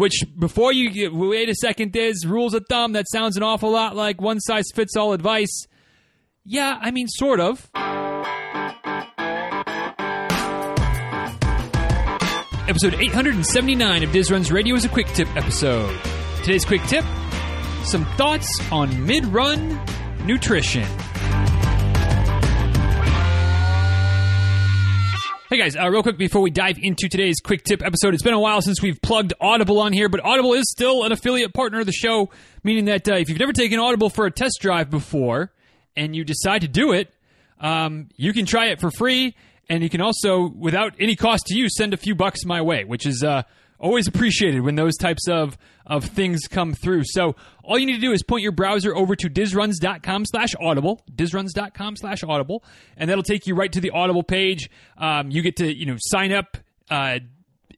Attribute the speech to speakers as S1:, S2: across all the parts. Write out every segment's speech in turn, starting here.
S1: Which before you get, wait a second, is rules of thumb. That sounds an awful lot like one size fits all advice. Yeah, I mean, sort of. Episode 879 of Diz Runs Radio is a quick tip episode. Today's quick tip some thoughts on mid run nutrition. Hey guys, uh, real quick before we dive into today's quick tip episode, it's been a while since we've plugged Audible on here, but Audible is still an affiliate partner of the show, meaning that uh, if you've never taken Audible for a test drive before and you decide to do it, um, you can try it for free, and you can also, without any cost to you, send a few bucks my way, which is uh, always appreciated when those types of, of things come through. So all you need to do is point your browser over to dizruns.com slash audible, dizruns.com slash audible, and that'll take you right to the Audible page. Um, you get to, you know, sign up, uh,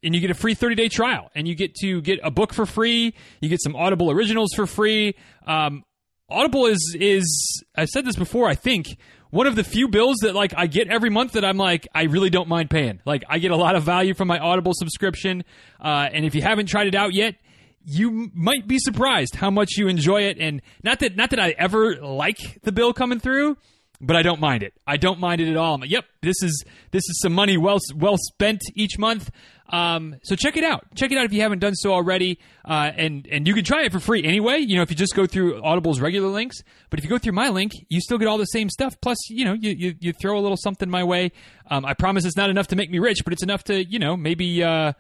S1: and you get a free 30 day trial and you get to get a book for free. You get some Audible originals for free. Um, Audible is, is, I've said this before, I think, one of the few bills that like I get every month that I'm like I really don't mind paying. Like I get a lot of value from my Audible subscription, uh, and if you haven't tried it out yet, you might be surprised how much you enjoy it. And not that not that I ever like the bill coming through, but I don't mind it. I don't mind it at all. I'm like, yep, this is this is some money well well spent each month. Um, so check it out. Check it out if you haven't done so already. Uh, and and you can try it for free anyway. You know, if you just go through Audible's regular links. But if you go through my link, you still get all the same stuff. Plus, you know, you you, you throw a little something my way. Um, I promise it's not enough to make me rich, but it's enough to you know maybe. Uh,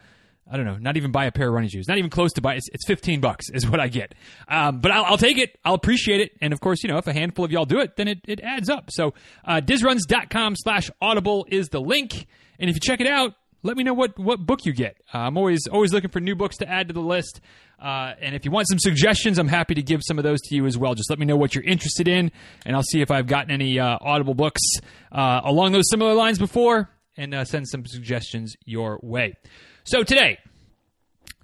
S1: I don't know, not even buy a pair of running shoes. Not even close to buy. It's, it's 15 bucks is what I get. Um, but I'll, I'll, take it. I'll appreciate it. And of course, you know, if a handful of y'all do it, then it, it adds up. So, uh, dizruns.com slash audible is the link. And if you check it out, let me know what, what book you get. Uh, I'm always always looking for new books to add to the list. Uh, and if you want some suggestions, I'm happy to give some of those to you as well. Just let me know what you're interested in, and I'll see if I've gotten any uh, Audible books uh, along those similar lines before, and uh, send some suggestions your way. So today,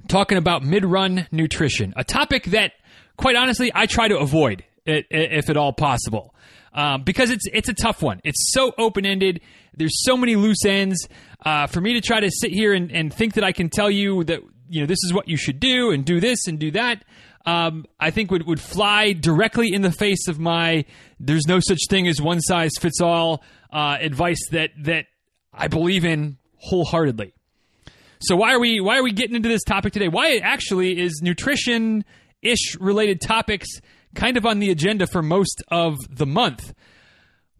S1: talking about mid-run nutrition, a topic that, quite honestly, I try to avoid if at all possible. Um, because it's it's a tough one. It's so open ended. There's so many loose ends. Uh, for me to try to sit here and, and think that I can tell you that you know this is what you should do and do this and do that, um, I think would would fly directly in the face of my there's no such thing as one size fits all uh, advice that that I believe in wholeheartedly. So why are we why are we getting into this topic today? Why actually is nutrition ish related topics kind of on the agenda for most of the month?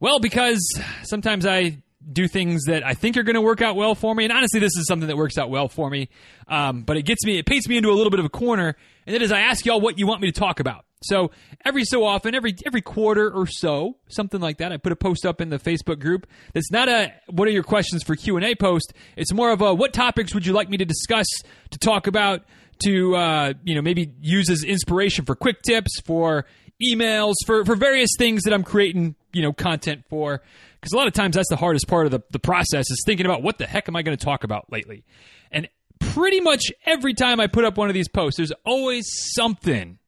S1: Well, because sometimes I do things that I think are going to work out well for me, and honestly, this is something that works out well for me. Um, but it gets me, it paints me into a little bit of a corner, and that is I ask y'all what you want me to talk about. So every so often, every every quarter or so, something like that, I put a post up in the Facebook group. That's not a what are your questions for Q and A post. It's more of a what topics would you like me to discuss to talk about to uh, you know maybe use as inspiration for quick tips for emails for for various things that I'm creating you know content for. Because a lot of times that's the hardest part of the, the process is thinking about what the heck am I going to talk about lately. And pretty much every time I put up one of these posts, there's always something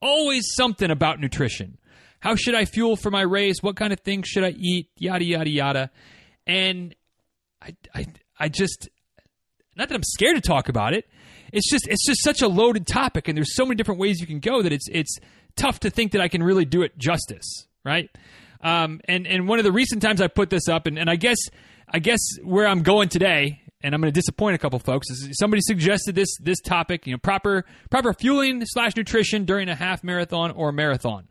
S1: always something about nutrition. How should I fuel for my race? What kind of things should I eat? Yada yada yada. And I, I, I just not that I'm scared to talk about it. It's just it's just such a loaded topic, and there's so many different ways you can go that it's it's tough to think that I can really do it justice, right? Um, and and one of the recent times I put this up, and, and I guess I guess where I'm going today and I'm going to disappoint a couple folks. Somebody suggested this this topic, you know, proper proper fueling slash nutrition during a half marathon or marathon.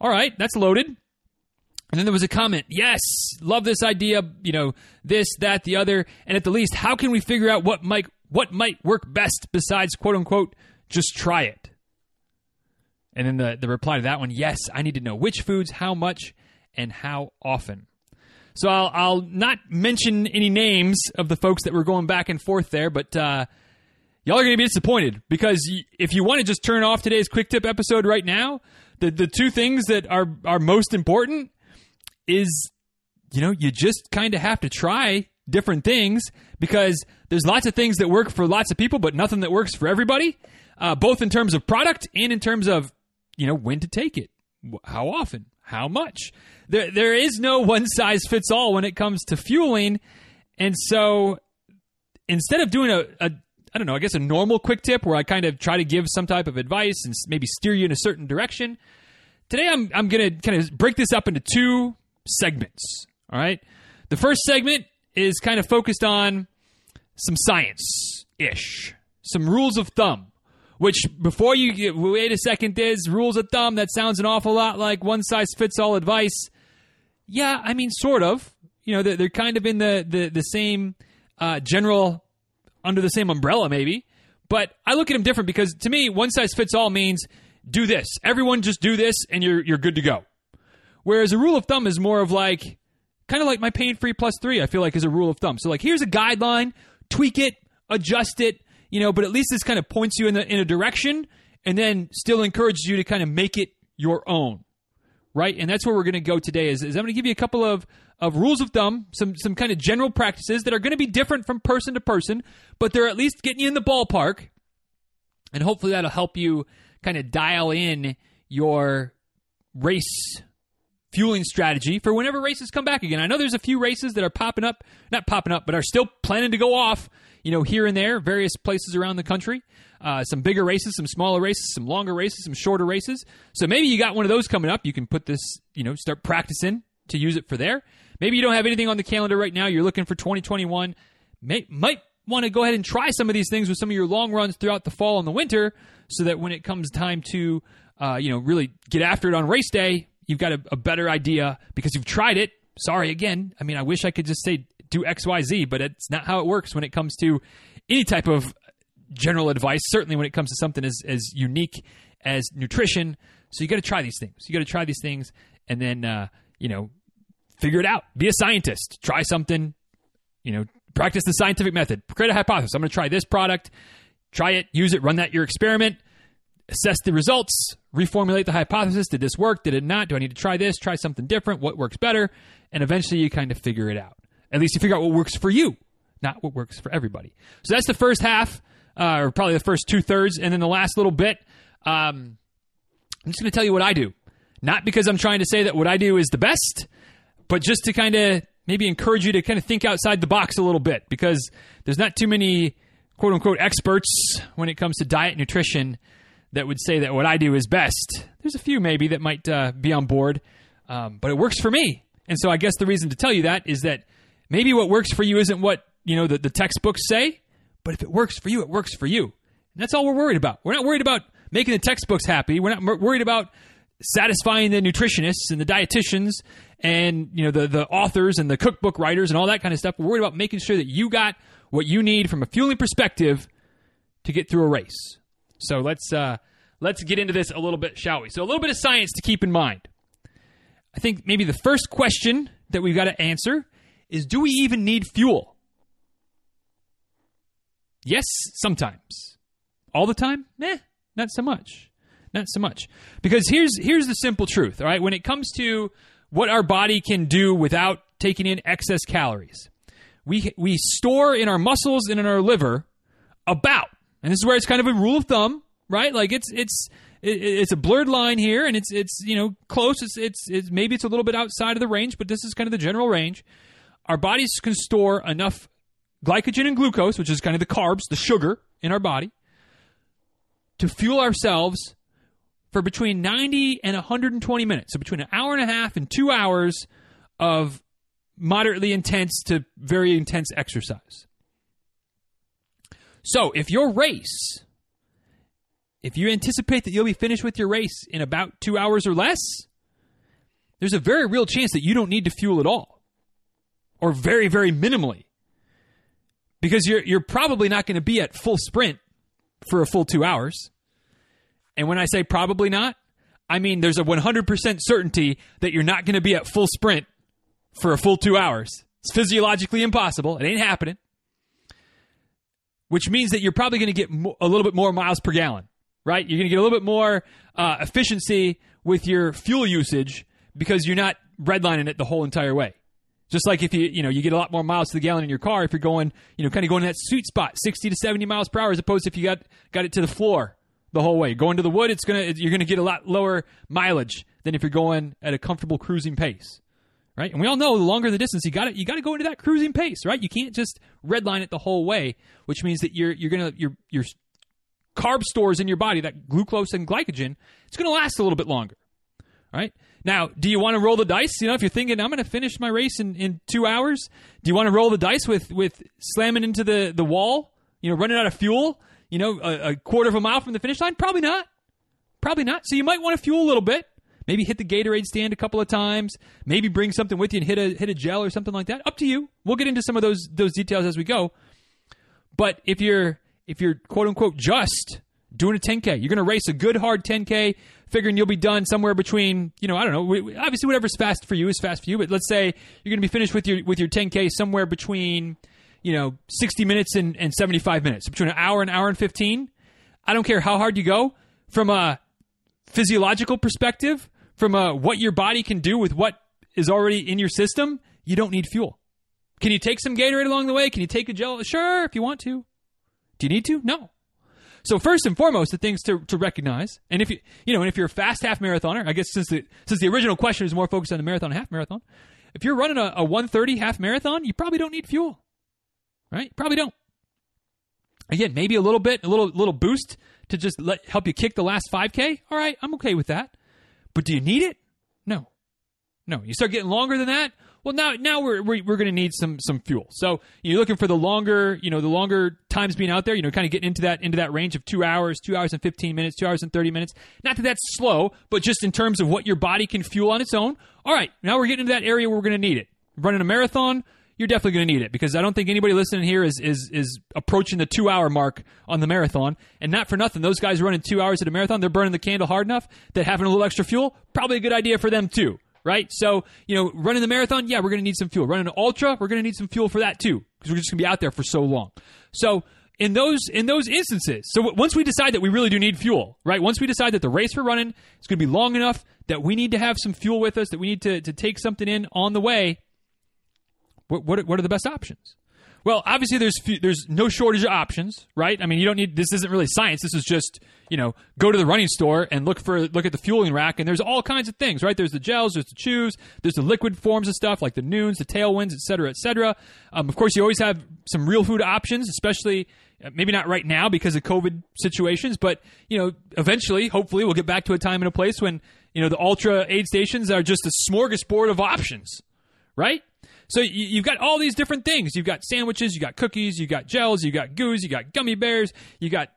S1: All right, that's loaded. And then there was a comment. Yes, love this idea. You know, this, that, the other, and at the least, how can we figure out what might what might work best besides quote unquote just try it? And then the the reply to that one, yes, I need to know which foods, how much, and how often. So I'll, I'll not mention any names of the folks that were going back and forth there, but uh, y'all are going to be disappointed because if you want to just turn off today's quick tip episode right now, the the two things that are are most important is you know you just kind of have to try different things because there's lots of things that work for lots of people, but nothing that works for everybody, uh, both in terms of product and in terms of you know when to take it, how often, how much there there is no one size fits all when it comes to fueling, and so instead of doing a, a I don't know, I guess a normal quick tip where I kind of try to give some type of advice and maybe steer you in a certain direction. Today I'm I'm going to kind of break this up into two segments, all right? The first segment is kind of focused on some science ish, some rules of thumb. Which before you get, wait a second, there's rules of thumb. That sounds an awful lot like one size fits all advice. Yeah, I mean, sort of. You know, they're, they're kind of in the the, the same uh, general under the same umbrella, maybe. But I look at them different because to me, one size fits all means do this. Everyone just do this, and you're you're good to go. Whereas a rule of thumb is more of like kind of like my pain free plus three. I feel like is a rule of thumb. So like here's a guideline, tweak it, adjust it, you know. But at least this kind of points you in the in a direction, and then still encourages you to kind of make it your own right? And that's where we're going to go today. Is, is I'm going to give you a couple of, of rules of thumb, some some kind of general practices that are going to be different from person to person, but they're at least getting you in the ballpark, and hopefully that'll help you kind of dial in your race fueling strategy for whenever races come back again. I know there's a few races that are popping up, not popping up, but are still planning to go off, you know, here and there, various places around the country uh, some bigger races, some smaller races, some longer races, some shorter races. So maybe you got one of those coming up. You can put this, you know, start practicing to use it for there. Maybe you don't have anything on the calendar right now. You're looking for 2021. May, might want to go ahead and try some of these things with some of your long runs throughout the fall and the winter, so that when it comes time to, uh, you know, really get after it on race day, you've got a, a better idea because you've tried it. Sorry again. I mean, I wish I could just say do X, Y, Z, but it's not how it works when it comes to any type of general advice, certainly when it comes to something as, as unique as nutrition. So you got to try these things. You got to try these things and then, uh, you know, figure it out. Be a scientist. Try something, you know, practice the scientific method. Create a hypothesis. I'm going to try this product, try it, use it, run that your experiment, assess the results, reformulate the hypothesis. Did this work? Did it not? Do I need to try this? Try something different? What works better? And eventually you kind of figure it out. At least you figure out what works for you, not what works for everybody. So that's the first half uh, or probably the first two thirds, and then the last little bit. Um, I'm just going to tell you what I do, not because I'm trying to say that what I do is the best, but just to kind of maybe encourage you to kind of think outside the box a little bit because there's not too many quote unquote experts when it comes to diet nutrition that would say that what I do is best. There's a few maybe that might uh, be on board, um, but it works for me. And so I guess the reason to tell you that is that maybe what works for you isn't what you know the, the textbooks say, but if it works for you, it works for you. And that's all we're worried about. We're not worried about making the textbooks happy. We're not worried about satisfying the nutritionists and the dietitians and you know the the authors and the cookbook writers and all that kind of stuff. We're worried about making sure that you got what you need from a fueling perspective to get through a race. So let's uh, let's get into this a little bit, shall we? So a little bit of science to keep in mind. I think maybe the first question that we've got to answer is: Do we even need fuel? Yes, sometimes. All the time? Meh, not so much. Not so much. Because here's here's the simple truth, all right? When it comes to what our body can do without taking in excess calories, we we store in our muscles and in our liver about, and this is where it's kind of a rule of thumb, right? Like it's it's it's a blurred line here, and it's it's you know close. It's, it's it's maybe it's a little bit outside of the range, but this is kind of the general range. Our bodies can store enough glycogen and glucose, which is kind of the carbs, the sugar in our body, to fuel ourselves for between 90 and 120 minutes. So between an hour and a half and two hours of moderately intense to very intense exercise. So if your race, if you anticipate that you'll be finished with your race in about two hours or less, there's a very real chance that you don't need to fuel at all or very, very minimally because you're you're probably not going to be at full sprint for a full two hours. And when I say probably not, I mean there's a 100% certainty that you're not going to be at full sprint for a full two hours. It's physiologically impossible. It ain't happening. Which means that you're probably going to get a little bit more miles per gallon, right? You're going to get a little bit more uh, efficiency with your fuel usage because you're not redlining it the whole entire way. Just like if you you know you get a lot more miles to the gallon in your car if you're going you know kind of going in that sweet spot, sixty to seventy miles per hour, as opposed to if you got got it to the floor the whole way. Going to the wood, it's gonna you're gonna get a lot lower mileage than if you're going at a comfortable cruising pace, right? And we all know the longer the distance, you got to you got to go into that cruising pace, right? You can't just redline it the whole way, which means that you're you're gonna your your carb stores in your body, that glucose and glycogen, it's gonna last a little bit longer, right? Now, do you want to roll the dice? You know, if you're thinking I'm going to finish my race in, in two hours, do you want to roll the dice with with slamming into the the wall? You know, running out of fuel. You know, a, a quarter of a mile from the finish line. Probably not. Probably not. So you might want to fuel a little bit. Maybe hit the Gatorade stand a couple of times. Maybe bring something with you and hit a hit a gel or something like that. Up to you. We'll get into some of those those details as we go. But if you're if you're quote unquote just doing a 10k, you're going to race a good hard 10k, figuring you'll be done somewhere between you know I don't know. Obviously, whatever's fast for you is fast for you. But let's say you're going to be finished with your with your 10k somewhere between you know 60 minutes and, and 75 minutes, between an hour and hour and 15. I don't care how hard you go from a physiological perspective from uh, what your body can do with what is already in your system, you don't need fuel. Can you take some Gatorade along the way? Can you take a gel? Sure, if you want to. Do you need to? No. So first and foremost, the things to, to recognize, and if you you know, and if you're a fast half marathoner, I guess since the since the original question is more focused on the marathon half marathon, if you're running a, a 130 half marathon, you probably don't need fuel, right? Probably don't. Again, maybe a little bit, a little little boost to just let help you kick the last 5K. All right, I'm okay with that. But do you need it? No. No. You start getting longer than that. Well, now now we're we're, we're going to need some some fuel. So you're looking for the longer, you know, the longer times being out there. You know, kind of getting into that into that range of two hours, two hours and fifteen minutes, two hours and thirty minutes. Not that that's slow, but just in terms of what your body can fuel on its own. All right, now we're getting into that area where we're going to need it. Running a marathon, you're definitely going to need it because I don't think anybody listening here is is is approaching the two hour mark on the marathon. And not for nothing, those guys running two hours at a marathon, they're burning the candle hard enough that having a little extra fuel probably a good idea for them too, right? So you know, running the marathon, yeah, we're going to need some fuel. Running an ultra, we're going to need some fuel for that too because we're just going to be out there for so long. So in those in those instances. So once we decide that we really do need fuel, right? Once we decide that the race we're running is going to be long enough that we need to have some fuel with us, that we need to to take something in on the way, what, what, what are the best options? Well, obviously there's there's no shortage of options, right? I mean, you don't need this isn't really science. This is just, you know, go to the running store and look for look at the fueling rack and there's all kinds of things, right? There's the gels, there's the chews, there's the liquid forms of stuff like the Nuuns, the tailwinds, et cetera, et cetera. Um, of course, you always have some real food options, especially uh, maybe not right now because of COVID situations, but you know, eventually, hopefully, we'll get back to a time and a place when you know the ultra aid stations are just a smorgasbord of options, right? So you, have got all these different things. You've got sandwiches, you got cookies, you got gels, you got goos, you got gummy bears, you got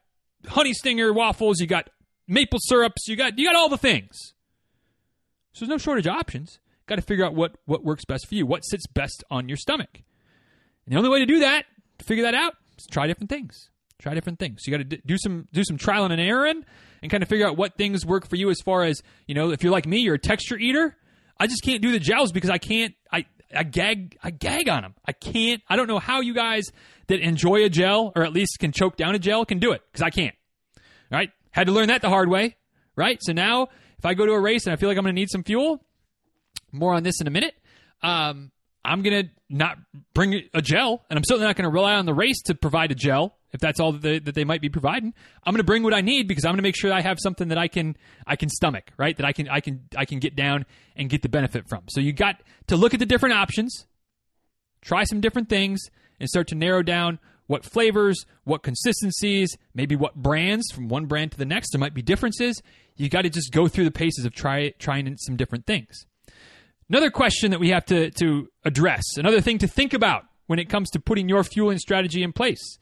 S1: honey stinger waffles, you got maple syrups, you got you got all the things. So there's no shortage of options. Got to figure out what what works best for you, what sits best on your stomach. And the only way to do that, to figure that out, is try different things. Try different things. So you got to do some do some trial and error and kind of figure out what things work for you as far as, you know, if you're like me, you're a texture eater, I just can't do the gels because I can't I I gag I gag on them. I can't. I don't know how you guys that enjoy a gel or at least can choke down a gel can do it because I can't. All right, had to learn that the hard way. Right. So now if I go to a race and I feel like I'm going to need some fuel, more on this in a minute. Um, I'm going to not bring a gel, and I'm certainly not going to rely on the race to provide a gel if that's all that they, that they might be providing. I'm going to bring what I need because I'm going to make sure I have something that I can I can stomach, right? That I can I can I can get down and get the benefit from. So you got to look at the different options, try some different things, and start to narrow down what flavors, what consistencies, maybe what brands from one brand to the next. There might be differences. You got to just go through the paces of try trying some different things. Another question that we have to, to address, another thing to think about when it comes to putting your fueling strategy in place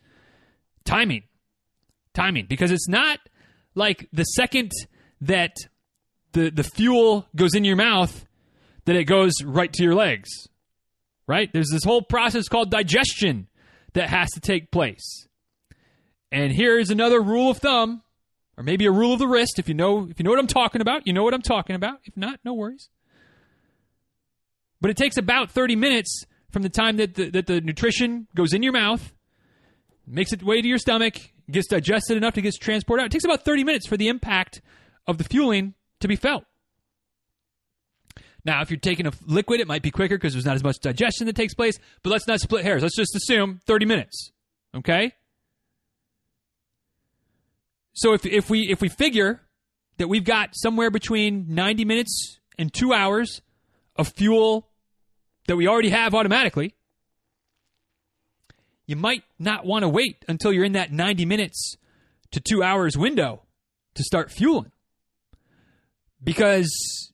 S1: timing. Timing. Because it's not like the second that the, the fuel goes in your mouth that it goes right to your legs. Right? There's this whole process called digestion that has to take place. And here's another rule of thumb, or maybe a rule of the wrist. If you know if you know what I'm talking about, you know what I'm talking about. If not, no worries. But it takes about 30 minutes from the time that the, that the nutrition goes in your mouth, makes its way to your stomach, gets digested enough to get transported out. It takes about 30 minutes for the impact of the fueling to be felt. Now, if you're taking a liquid, it might be quicker because there's not as much digestion that takes place, but let's not split hairs. Let's just assume 30 minutes. Okay? So if, if we if we figure that we've got somewhere between 90 minutes and 2 hours of fuel that we already have automatically, you might not want to wait until you're in that 90 minutes to two hours window to start fueling because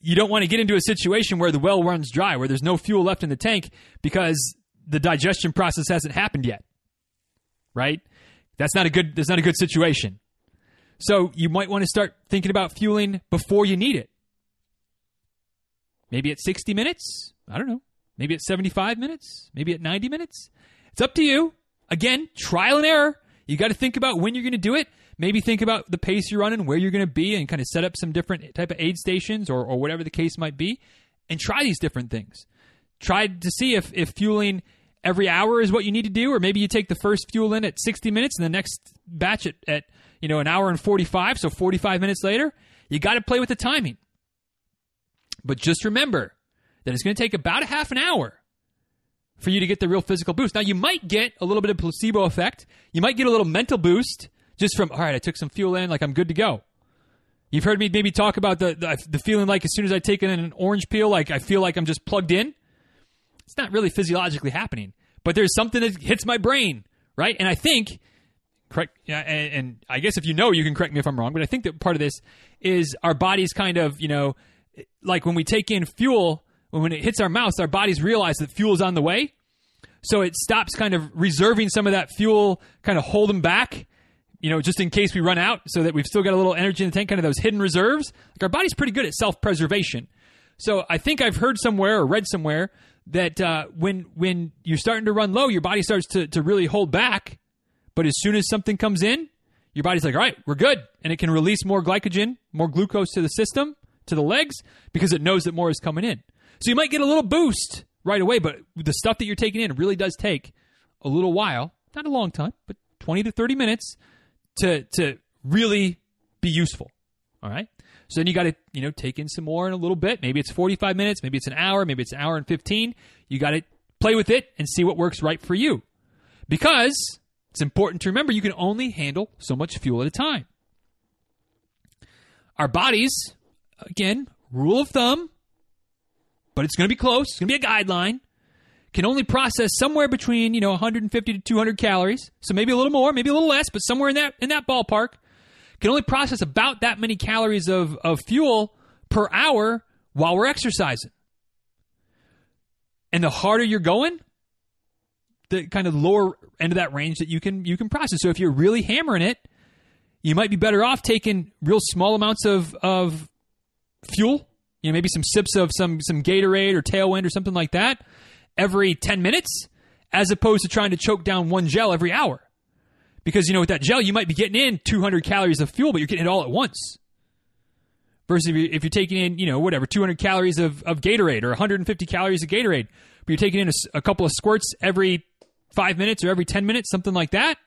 S1: you don't want to get into a situation where the well runs dry, where there's no fuel left in the tank because the digestion process hasn't happened yet. Right? That's not a good that's not a good situation. So you might want to start thinking about fueling before you need it. Maybe at 60 minutes? I don't know. Maybe at 75 minutes? Maybe at 90 minutes? It's up to you. Again, trial and error. You got to think about when you're going to do it. Maybe think about the pace you're running, where you're going to be, and kind of set up some different type of aid stations or, or whatever the case might be, and try these different things. Try to see if, if fueling every hour is what you need to do, or maybe you take the first fuel in at 60 minutes and the next batch at, at you know an hour and 45, so 45 minutes later. You got to play with the timing. But just remember that it's going to take about a half an hour for you to get the real physical boost. Now, you might get a little bit of placebo effect. You might get a little mental boost just from, all right, I took some fuel in, like I'm good to go. You've heard me maybe talk about the, the, the feeling like as soon as I take in an orange peel, like I feel like I'm just plugged in. It's not really physiologically happening, but there's something that hits my brain, right? And I think, correct, yeah, and, and I guess if you know, you can correct me if I'm wrong, but I think that part of this is our bodies kind of, you know, like when we take in fuel, when it hits our mouth, our bodies realize that fuel is on the way. So it stops kind of reserving some of that fuel, kind of holding back, you know, just in case we run out, so that we've still got a little energy in the tank, kind of those hidden reserves. Like our body's pretty good at self preservation. So I think I've heard somewhere or read somewhere that uh, when when you're starting to run low, your body starts to, to really hold back. But as soon as something comes in, your body's like, all right, we're good. And it can release more glycogen, more glucose to the system, to the legs, because it knows that more is coming in. So you might get a little boost right away, but the stuff that you're taking in really does take a little while, not a long time, but 20 to 30 minutes to to really be useful. All right? So then you got to, you know, take in some more in a little bit. Maybe it's 45 minutes, maybe it's an hour, maybe it's an hour and 15. You got to play with it and see what works right for you. Because it's important to remember you can only handle so much fuel at a time. Our bodies, again, rule of thumb, but it's going to be close. It's going to be a guideline. Can only process somewhere between you know 150 to 200 calories. So maybe a little more, maybe a little less, but somewhere in that in that ballpark. Can only process about that many calories of, of fuel per hour while we're exercising. And the harder you're going, the kind of lower end of that range that you can you can process. So if you're really hammering it, you might be better off taking real small amounts of of fuel you know, maybe some sips of some some Gatorade or Tailwind or something like that every 10 minutes as opposed to trying to choke down one gel every hour. Because, you know, with that gel, you might be getting in 200 calories of fuel, but you're getting it all at once. Versus if, you, are taking in, you know, whatever, 200 calories of, of Gatorade or 150 calories of Gatorade, but you're taking in a, a couple of squirts every five minutes or every 10 minutes, something like that,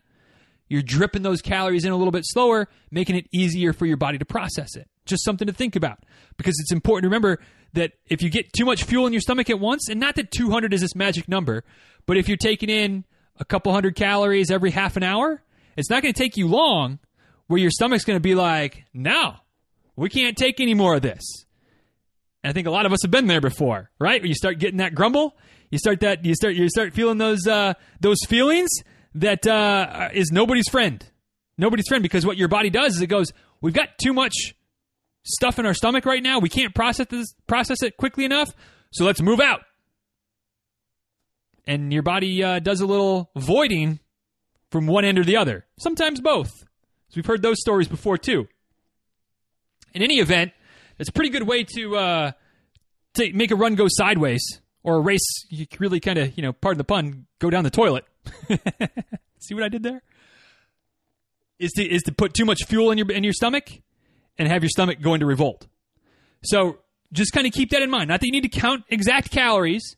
S1: you're dripping those calories in a little bit slower, making it easier for your body to process it. Just something to think about because it's important to remember that if you get too much fuel in your stomach at once, and not that 200 is this magic number, but if you're taking in a couple hundred calories every half an hour, it's not going to take you long where your stomach's going to be like, no, we can't take any more of this. And I think a lot of us have been there before, right? Where you start getting that grumble, you start that you start you start feeling those uh, those feelings that uh, is nobody's friend. Nobody's friend because what your body does is it goes, we've got too much stuff in our stomach right now. We can't process this, process it quickly enough. So let's move out. And your body uh, does a little voiding from one end or the other. Sometimes both. So we've heard those stories before too. In any event, it's a pretty good way to uh, to make a run go sideways or a race. You really kind of, you know, pardon the pun, go down the toilet. See what I did there? Is to is to put too much fuel in your in your stomach and have your stomach go into revolt. So just kind of keep that in mind. Not that you need to count exact calories,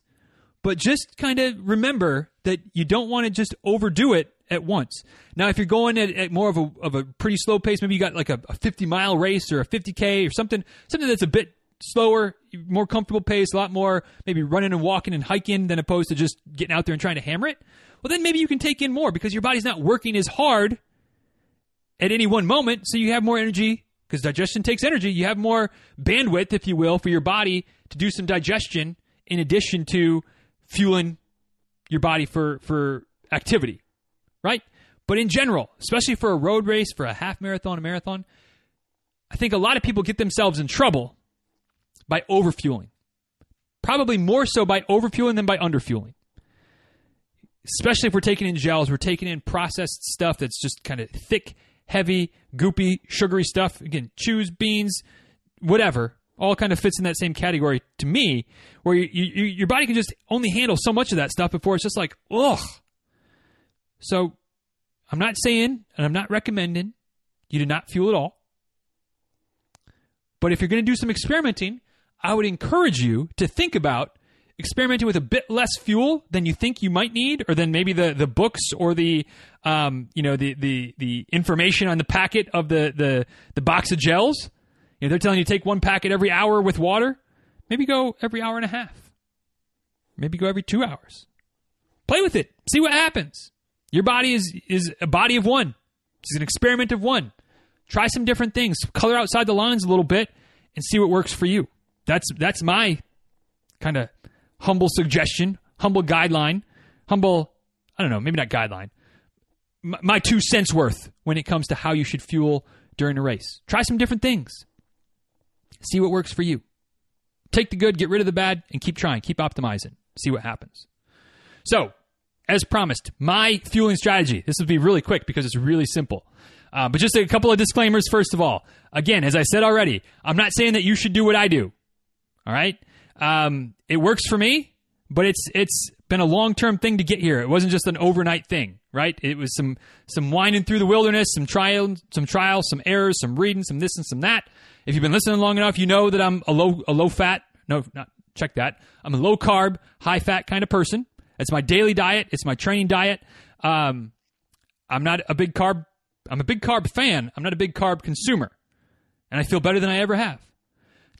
S1: but just kind of remember that you don't want to just overdo it at once. Now, if you're going at, at more of a, of a pretty slow pace, maybe you got like a, a 50 mile race or a 50K or something, something that's a bit slower, more comfortable pace, a lot more maybe running and walking and hiking than opposed to just getting out there and trying to hammer it. Well, then maybe you can take in more because your body's not working as hard at any one moment, so you have more energy because digestion takes energy. You have more bandwidth, if you will, for your body to do some digestion in addition to fueling your body for for activity, right? But in general, especially for a road race, for a half marathon, a marathon, I think a lot of people get themselves in trouble by overfueling. Probably more so by overfueling than by underfueling. Especially if we're taking in gels, we're taking in processed stuff that's just kind of thick, heavy, goopy, sugary stuff. Again, chews, beans, whatever, all kind of fits in that same category to me, where you, you, your body can just only handle so much of that stuff before it's just like, ugh. So I'm not saying and I'm not recommending you do not fuel at all. But if you're going to do some experimenting, I would encourage you to think about experimenting with a bit less fuel than you think you might need, or than maybe the, the books or the um, you know the, the the information on the packet of the the, the box of gels. You know, they're telling you take one packet every hour with water. Maybe go every hour and a half. Maybe go every two hours. Play with it. See what happens. Your body is is a body of one. It's an experiment of one. Try some different things. Color outside the lines a little bit and see what works for you. That's that's my kind of humble suggestion, humble guideline, humble I don't know, maybe not guideline. My, my two cents worth when it comes to how you should fuel during a race. Try some different things. See what works for you. Take the good, get rid of the bad, and keep trying. Keep optimizing. See what happens. So, as promised, my fueling strategy. This will be really quick because it's really simple. Uh, but just a couple of disclaimers first of all. Again, as I said already, I'm not saying that you should do what I do. All right, um, it works for me, but it's it's been a long term thing to get here. It wasn't just an overnight thing, right? It was some some winding through the wilderness, some trial, some trials, some errors, some reading, some this and some that. If you've been listening long enough, you know that I'm a low a low fat. No, not check that. I'm a low carb, high fat kind of person. It's my daily diet. It's my training diet. Um, I'm not a big carb I'm a big carb fan. I'm not a big carb consumer. And I feel better than I ever have.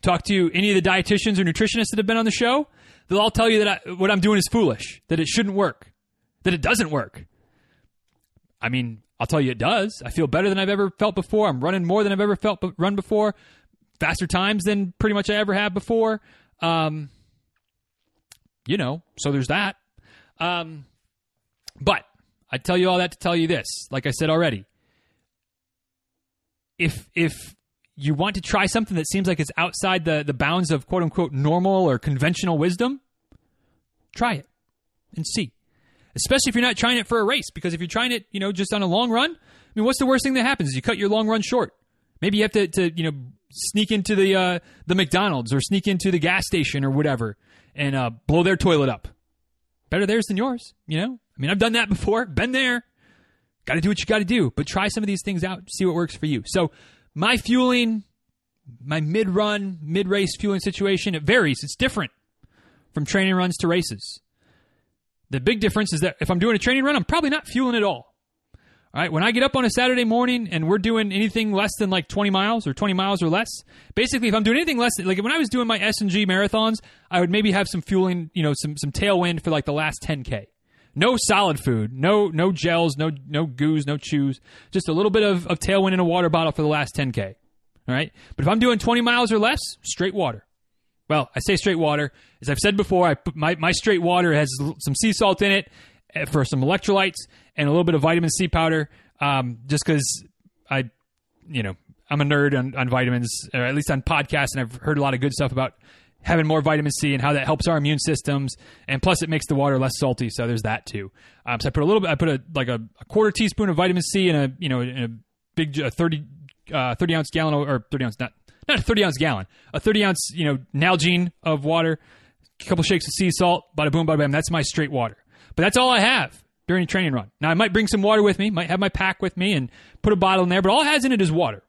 S1: Talk to any of the dietitians or nutritionists that have been on the show. They'll all tell you that I, what I'm doing is foolish, that it shouldn't work, that it doesn't work. I mean, I'll tell you it does. I feel better than I've ever felt before. I'm running more than I've ever felt run before, faster times than pretty much I ever have before. Um, you know, so there's that. Um, but I tell you all that to tell you this. Like I said already, if if you want to try something that seems like it's outside the, the bounds of quote unquote normal or conventional wisdom, try it and see. Especially if you're not trying it for a race, because if you're trying it, you know, just on a long run, I mean, what's the worst thing that happens? You cut your long run short. Maybe you have to, to you know, sneak into the uh, the McDonald's or sneak into the gas station or whatever and uh, blow their toilet up. Better theirs than yours, you know. I mean, I've done that before, been there. Got to do what you got to do, but try some of these things out, see what works for you. So, my fueling, my mid run, mid race fueling situation, it varies. It's different from training runs to races. The big difference is that if I'm doing a training run, I'm probably not fueling at all. All right, when I get up on a Saturday morning and we're doing anything less than like 20 miles or 20 miles or less, basically if I'm doing anything less than, like when I was doing my S&G marathons, I would maybe have some fueling, you know, some some tailwind for like the last 10k. No solid food, no no gels, no no goos, no chews. Just a little bit of, of tailwind in a water bottle for the last 10k. All right, but if I'm doing 20 miles or less, straight water. Well, I say straight water. As I've said before, I put my, my straight water has some sea salt in it eh, for some electrolytes and a little bit of vitamin C powder. Um, just because I, you know, I'm a nerd on, on vitamins, or at least on podcasts, and I've heard a lot of good stuff about having more vitamin C and how that helps our immune systems. And plus, it makes the water less salty. So there's that too. Um, so I put a little bit. I put a like a, a, quarter teaspoon of vitamin C in a you know in a big a 30, uh, 30 ounce gallon or 30 ounce not not a 30 ounce gallon a 30 ounce you know Nalgene of water. A couple shakes of sea salt. Bada boom, bada bam. That's my straight water. But that's all I have during a training run. Now I might bring some water with me. Might have my pack with me and put a bottle in there. But all it has in it is water.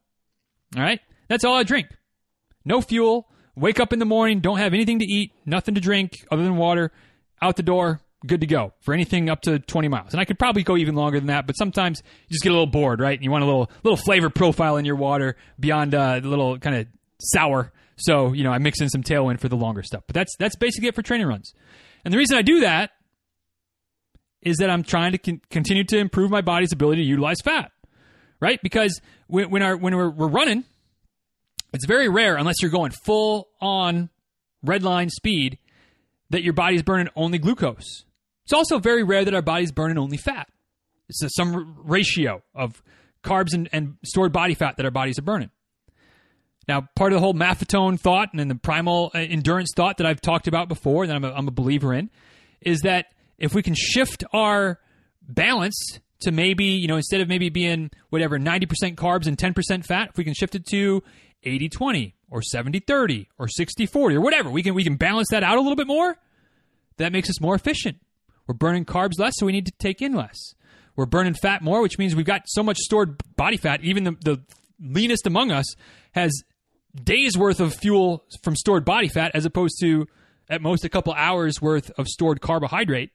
S1: All right. That's all I drink. No fuel wake up in the morning, don't have anything to eat, nothing to drink other than water, out the door, good to go for anything up to 20 miles. And I could probably go even longer than that, but sometimes you just get a little bored, right? And you want a little little flavor profile in your water beyond uh, the little kind of sour. So, you know, I mix in some tailwind for the longer stuff. But that's that's basically it for training runs. And the reason I do that is that I'm trying to con- continue to improve my body's ability to utilize fat. Right? Because when, when our when we're, we're running, it's very rare, unless you're going full on red line speed, that your body's burning only glucose. It's also very rare that our body's burning only fat. It's some ratio of carbs and, and stored body fat that our bodies are burning. Now, part of the whole maffetone thought and the primal uh, endurance thought that I've talked about before, that I'm a, I'm a believer in, is that if we can shift our balance to maybe, you know, instead of maybe being whatever, 90% carbs and 10% fat, if we can shift it to 80 20 or 70 30 or 60 40 or whatever, we can, we can balance that out a little bit more. That makes us more efficient. We're burning carbs less, so we need to take in less. We're burning fat more, which means we've got so much stored body fat. Even the, the leanest among us has days worth of fuel from stored body fat as opposed to at most a couple hours worth of stored carbohydrate.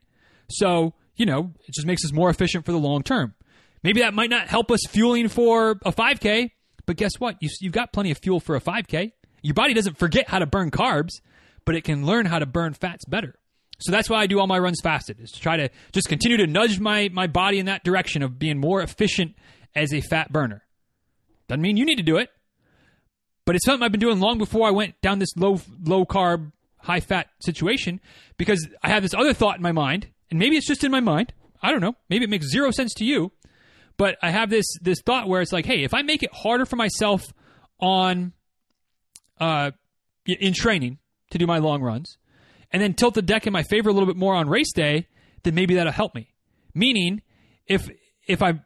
S1: So, you know, it just makes us more efficient for the long term. Maybe that might not help us fueling for a 5K, but guess what? You, you've got plenty of fuel for a 5K. Your body doesn't forget how to burn carbs, but it can learn how to burn fats better. So that's why I do all my runs fasted, is to try to just continue to nudge my, my body in that direction of being more efficient as a fat burner. Doesn't mean you need to do it, but it's something I've been doing long before I went down this low low carb, high fat situation because I have this other thought in my mind, and maybe it's just in my mind. I don't know. Maybe it makes zero sense to you, but I have this this thought where it's like, hey, if I make it harder for myself on uh in training to do my long runs, and then tilt the deck in my favor a little bit more on race day, then maybe that'll help me. Meaning, if if I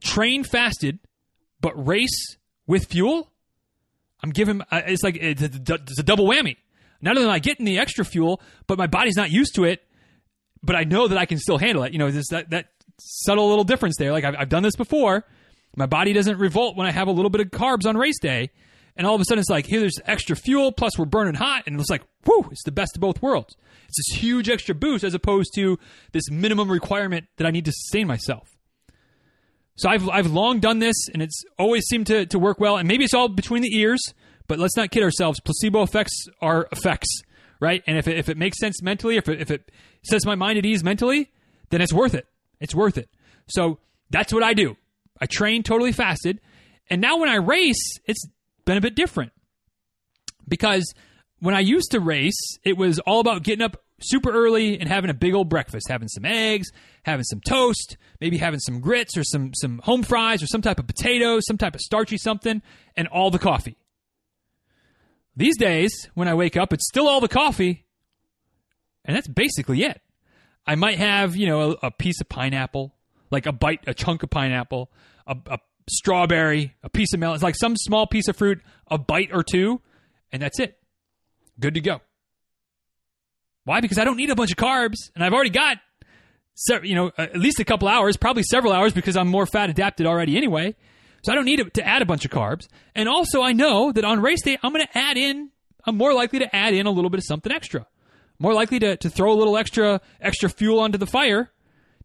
S1: train fasted but race with fuel, I'm giving. Uh, it's like it's a, it's a double whammy. Not only am I getting the extra fuel, but my body's not used to it. But I know that I can still handle it. You know, this that that subtle little difference there. Like I've, I've done this before. My body doesn't revolt when I have a little bit of carbs on race day, and all of a sudden it's like, here, there's extra fuel, plus we're burning hot, and it's like, whoo, it's the best of both worlds. It's this huge extra boost as opposed to this minimum requirement that I need to sustain myself. So I've I've long done this, and it's always seemed to, to work well. And maybe it's all between the ears, but let's not kid ourselves. Placebo effects are effects, right? And if it, if it makes sense mentally, if it, if it sets my mind at ease mentally, then it's worth it. It's worth it. So that's what I do. I train totally fasted, and now when I race, it's been a bit different because when I used to race, it was all about getting up super early and having a big old breakfast, having some eggs, having some toast, maybe having some grits or some some home fries or some type of potatoes, some type of starchy something, and all the coffee. These days, when I wake up, it's still all the coffee, and that's basically it. I might have, you know, a, a piece of pineapple, like a bite, a chunk of pineapple, a, a strawberry, a piece of melon. It's like some small piece of fruit, a bite or two, and that's it. Good to go. Why? Because I don't need a bunch of carbs, and I've already got, you know, at least a couple hours, probably several hours, because I'm more fat adapted already anyway. So I don't need to add a bunch of carbs. And also, I know that on race day, I'm going to add in. I'm more likely to add in a little bit of something extra. More likely to, to throw a little extra extra fuel onto the fire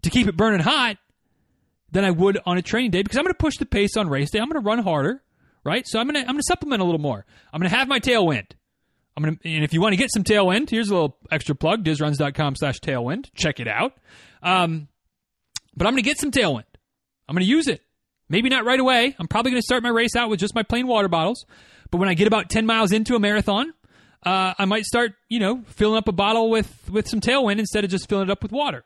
S1: to keep it burning hot than I would on a training day because I'm going to push the pace on race day. I'm going to run harder, right? So I'm going to I'm going to supplement a little more. I'm going to have my tailwind. I'm gonna, and if you want to get some tailwind, here's a little extra plug: dizruns.com slash tailwind. Check it out. Um, but I'm gonna get some tailwind. I'm gonna use it. Maybe not right away. I'm probably gonna start my race out with just my plain water bottles. But when I get about 10 miles into a marathon, uh, I might start, you know, filling up a bottle with with some tailwind instead of just filling it up with water.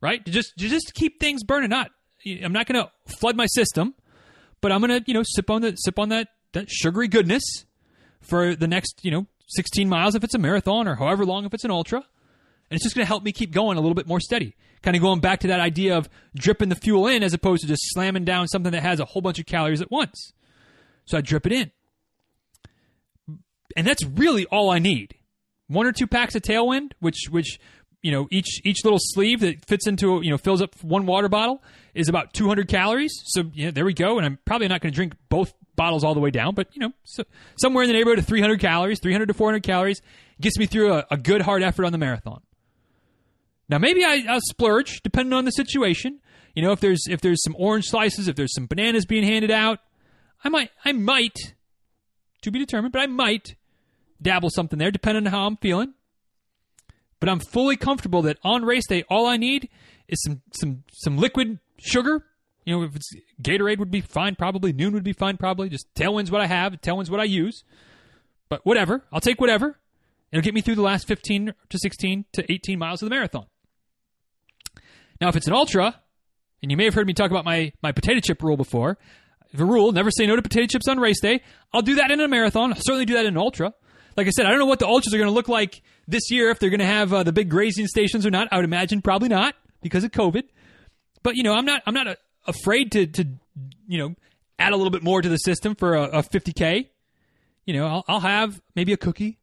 S1: Right? To just to just keep things burning. Not, I'm not gonna flood my system, but I'm gonna, you know, sip on the sip on that that sugary goodness for the next, you know, 16 miles if it's a marathon or however long if it's an ultra. And it's just going to help me keep going a little bit more steady. Kind of going back to that idea of dripping the fuel in as opposed to just slamming down something that has a whole bunch of calories at once. So I drip it in. And that's really all I need. One or two packs of tailwind, which which you know each each little sleeve that fits into you know fills up one water bottle is about 200 calories. So yeah, there we go. And I'm probably not going to drink both bottles all the way down, but you know, so, somewhere in the neighborhood of 300 calories, 300 to 400 calories gets me through a, a good hard effort on the marathon. Now maybe I, I'll splurge depending on the situation. You know, if there's if there's some orange slices, if there's some bananas being handed out, I might I might to be determined, but I might dabble something there depending on how I'm feeling. But I'm fully comfortable that on race day all I need is some some some liquid sugar you know, if it's Gatorade would be fine, probably. Nuun would be fine, probably. Just Tailwind's what I have. Tailwind's what I use. But whatever. I'll take whatever. It'll get me through the last 15 to 16 to 18 miles of the marathon. Now, if it's an ultra, and you may have heard me talk about my, my potato chip rule before, the rule, never say no to potato chips on race day. I'll do that in a marathon. I'll certainly do that in an ultra. Like I said, I don't know what the ultras are going to look like this year, if they're going to have uh, the big grazing stations or not. I would imagine probably not because of COVID. But, you know, I'm not, I'm not a, afraid to, to, you know, add a little bit more to the system for a, a 50K. You know, I'll, I'll have maybe a cookie.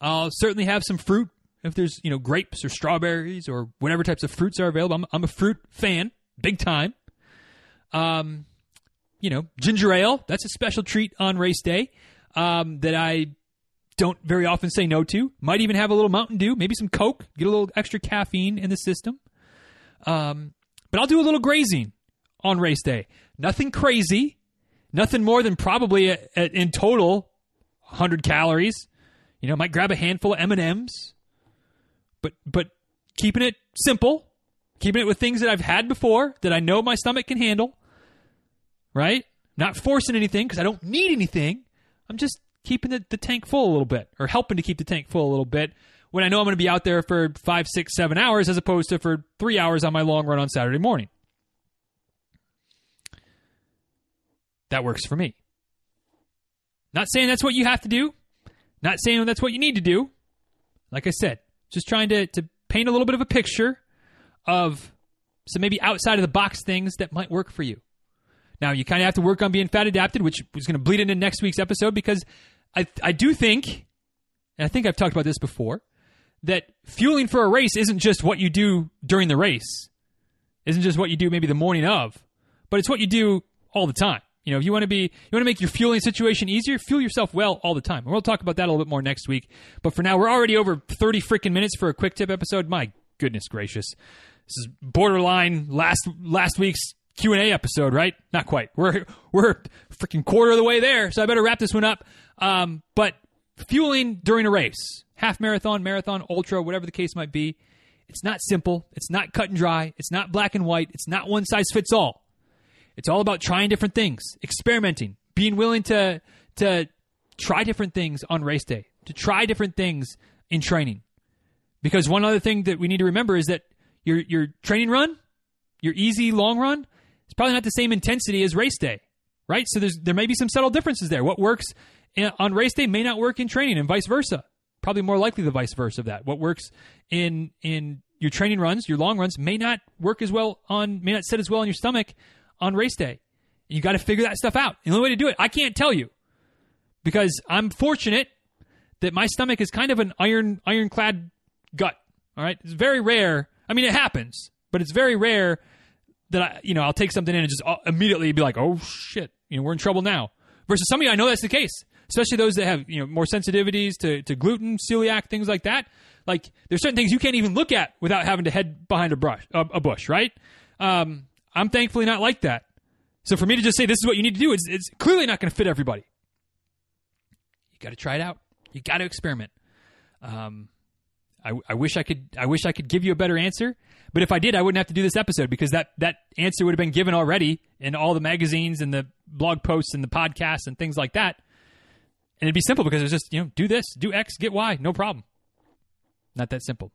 S1: I'll certainly have some fruit if there's, you know, grapes or strawberries or whatever types of fruits are available. I'm, I'm a fruit fan, big time. Um, you know, ginger ale, that's a special treat on race day um, that I don't very often say no to. Might even have a little Mountain Dew, maybe some Coke, get a little extra caffeine in the system. Um, but I'll do a little grazing on race day. Nothing crazy, nothing more than probably a, a, in total 100 calories. You know, might grab a handful of M&Ms. But but keeping it simple, keeping it with things that I've had before that I know my stomach can handle right? Not forcing anything because I don't need anything. I'm just keeping the, the tank full a little bit or helping to keep the tank full a little bit when I know I'm going to be out there for five, six, seven hours as opposed to for three hours on my long run on Saturday morning. That works for me. Not saying that's what you have to do. Not saying that's what you need to do. Like I said, just trying to, to paint a little bit of a picture of some maybe outside of the box things that might work for you. Now you kind of have to work on being fat adapted, which is going to bleed into next week's episode because I I do think, and I think I've talked about this before, that fueling for a race isn't just what you do during the race, isn't just what you do maybe the morning of, but it's what you do all the time. You know, if you want to be, you want to make your fueling situation easier, fuel yourself well all the time. And we'll talk about that a little bit more next week. But for now, we're already over 30 freaking minutes for a quick tip episode. My goodness gracious. This is borderline last last week's Q and A episode, right? Not quite. We're we're freaking quarter of the way there, so I better wrap this one up. Um, but fueling during a race, half marathon, marathon, ultra, whatever the case might be, it's not simple. It's not cut and dry. It's not black and white. It's not one size fits all. It's all about trying different things, experimenting, being willing to to try different things on race day, to try different things in training. Because one other thing that we need to remember is that your your training run, your easy long run, it's probably not the same intensity as race day, right? So there's there may be some subtle differences there. What works on race day may not work in training, and vice versa. Probably more likely the vice versa of that. What works in in your training runs, your long runs, may not work as well on may not sit as well in your stomach on race day. You got to figure that stuff out. the only way to do it, I can't tell you, because I'm fortunate that my stomach is kind of an iron ironclad gut. All right, it's very rare. I mean, it happens, but it's very rare that I, you know, I'll take something in and just uh, immediately be like, oh shit, you know, we're in trouble now. Versus some of you, I know that's the case, especially those that have you know more sensitivities to, to gluten, celiac, things like that. Like there's certain things you can't even look at without having to head behind a brush, a, a bush, right? Um, I'm thankfully not like that. So for me to just say this is what you need to do, it's, it's clearly not going to fit everybody. You got to try it out. You got to experiment. Um, I, I wish I could. I wish I could give you a better answer. But if I did, I wouldn't have to do this episode because that that answer would have been given already in all the magazines and the blog posts and the podcasts and things like that. And it'd be simple because it's just you know do this, do X, get Y, no problem. Not that simple.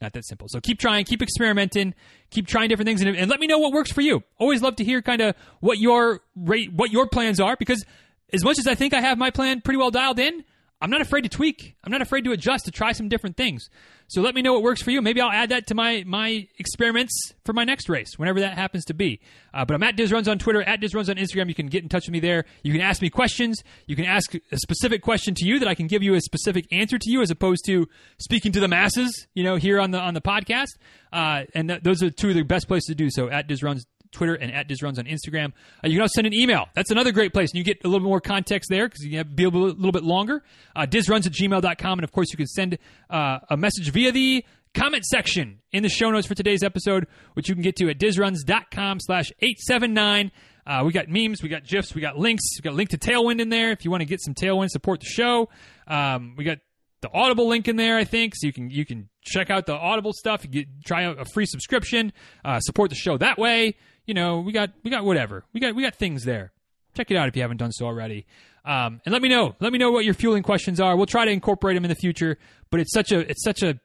S1: Not that simple. So keep trying, keep experimenting, keep trying different things, and, and let me know what works for you. Always love to hear kind of what your rate, what your plans are because as much as I think I have my plan pretty well dialed in, I'm not afraid to tweak. I'm not afraid to adjust to try some different things. So let me know what works for you. Maybe I'll add that to my my experiments for my next race, whenever that happens to be. Uh, but I'm at DizRuns on Twitter, at DizRuns on Instagram. You can get in touch with me there. You can ask me questions. You can ask a specific question to you that I can give you a specific answer to you, as opposed to speaking to the masses. You know, here on the on the podcast. Uh, and th- those are two of the best places to do so. At DizRuns Twitter and at DizRuns on Instagram. Uh, you can also send an email. That's another great place. And you get a little more context there because you be a little, little bit longer. Uh, DizRuns at gmail.com. And of course, you can send uh, a message via the comment section in the show notes for today's episode, which you can get to at dizruns.com slash 879. Uh, we got memes, we got GIFs, we got links. We got a link to Tailwind in there if you want to get some Tailwind, support the show. Um, we got the Audible link in there, I think, so you can you can check out the Audible stuff. Get try out a free subscription, uh, support the show that way you know, we got we got whatever. We got we got things there. Check it out if you haven't done so already. Um, and let me know. Let me know what your fueling questions are. We'll try to incorporate them in the future. But it's such a it's such a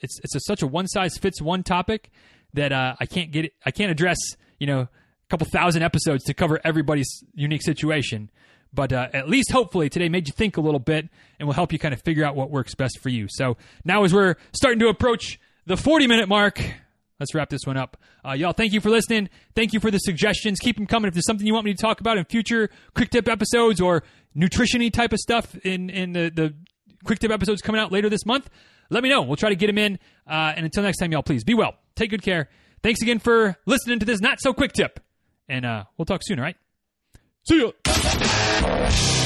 S1: it's it's a, such a one size fits one topic that uh, I can't get it, I can't address you know a couple thousand episodes to cover everybody's unique situation. But uh, at least hopefully today made you think a little bit and will help you kind of figure out what works best for you. So now as we're starting to approach the 40 minute mark, let's wrap this one up. Uh, y'all, thank you for listening. Thank you for the suggestions. Keep them coming. If there's something you want me to talk about in future quick tip episodes or nutrition type of stuff in, in the, the quick tip episodes coming out later this month, let me know. We'll try to get them in. Uh, and until next time, y'all, please be well. Take good care. Thanks again for listening to this not so quick tip. And uh, we'll talk soon, all right? See ya. Thank